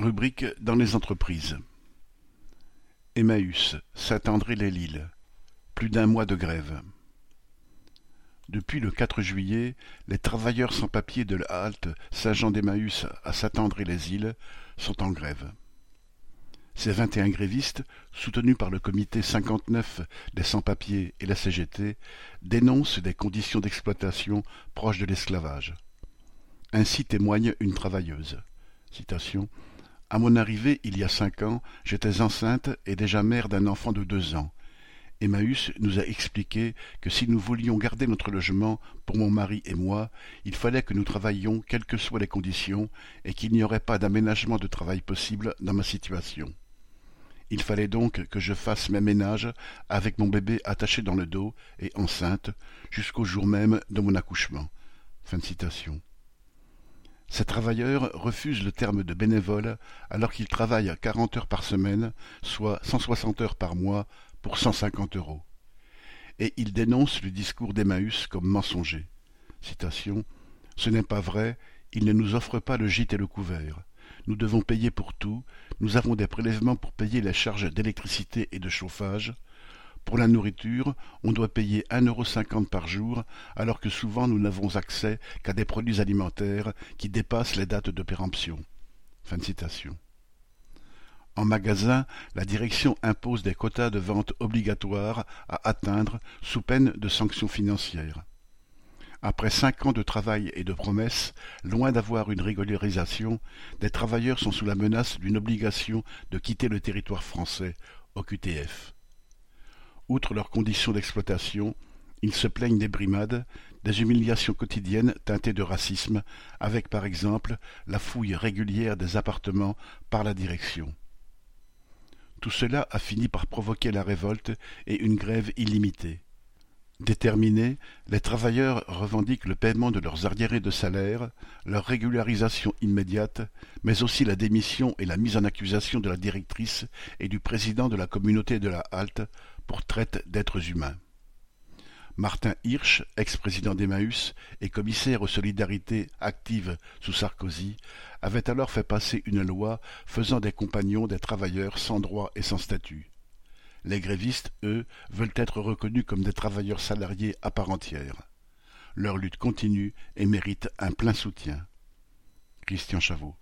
Rubrique dans les entreprises. Emmaüs, Saint-André-les-Lilles. Plus d'un mois de grève. Depuis le 4 juillet, les travailleurs sans papiers de la halte Saint-Jean-d'Emmaüs à Saint-André-les-Îles sont en grève. Ces 21 grévistes, soutenus par le comité 59 des sans-papiers et la CGT, dénoncent des conditions d'exploitation proches de l'esclavage. Ainsi témoigne une travailleuse. Citation à mon arrivée il y a cinq ans, j'étais enceinte et déjà mère d'un enfant de deux ans. Emmaüs nous a expliqué que si nous voulions garder notre logement pour mon mari et moi, il fallait que nous travaillions quelles que soient les conditions et qu'il n'y aurait pas d'aménagement de travail possible dans ma situation. Il fallait donc que je fasse mes ménages avec mon bébé attaché dans le dos et enceinte jusqu'au jour même de mon accouchement. Fin citation. Ces travailleurs refusent le terme de bénévole alors qu'ils travaillent quarante heures par semaine, soit cent soixante heures par mois, pour cent cinquante euros. Et ils dénoncent le discours d'Emmaüs comme mensonger. Citation Ce n'est pas vrai, ils ne nous offrent pas le gîte et le couvert. Nous devons payer pour tout, nous avons des prélèvements pour payer les charges d'électricité et de chauffage, pour la nourriture, on doit payer un euro cinquante par jour, alors que souvent nous n'avons accès qu'à des produits alimentaires qui dépassent les dates de péremption. En magasin, la direction impose des quotas de vente obligatoires à atteindre sous peine de sanctions financières. Après cinq ans de travail et de promesses, loin d'avoir une régularisation, des travailleurs sont sous la menace d'une obligation de quitter le territoire français. Outre leurs conditions d'exploitation, ils se plaignent des brimades, des humiliations quotidiennes teintées de racisme, avec par exemple la fouille régulière des appartements par la direction. Tout cela a fini par provoquer la révolte et une grève illimitée. Déterminés, les travailleurs revendiquent le paiement de leurs arriérés de salaire, leur régularisation immédiate, mais aussi la démission et la mise en accusation de la directrice et du président de la communauté de la halte pour traite d'êtres humains. Martin Hirsch, ex-président d'Emmaüs et commissaire aux solidarités actives sous Sarkozy, avait alors fait passer une loi faisant des compagnons des travailleurs sans droit et sans statut. Les grévistes, eux, veulent être reconnus comme des travailleurs salariés à part entière. Leur lutte continue et mérite un plein soutien. Christian Chavot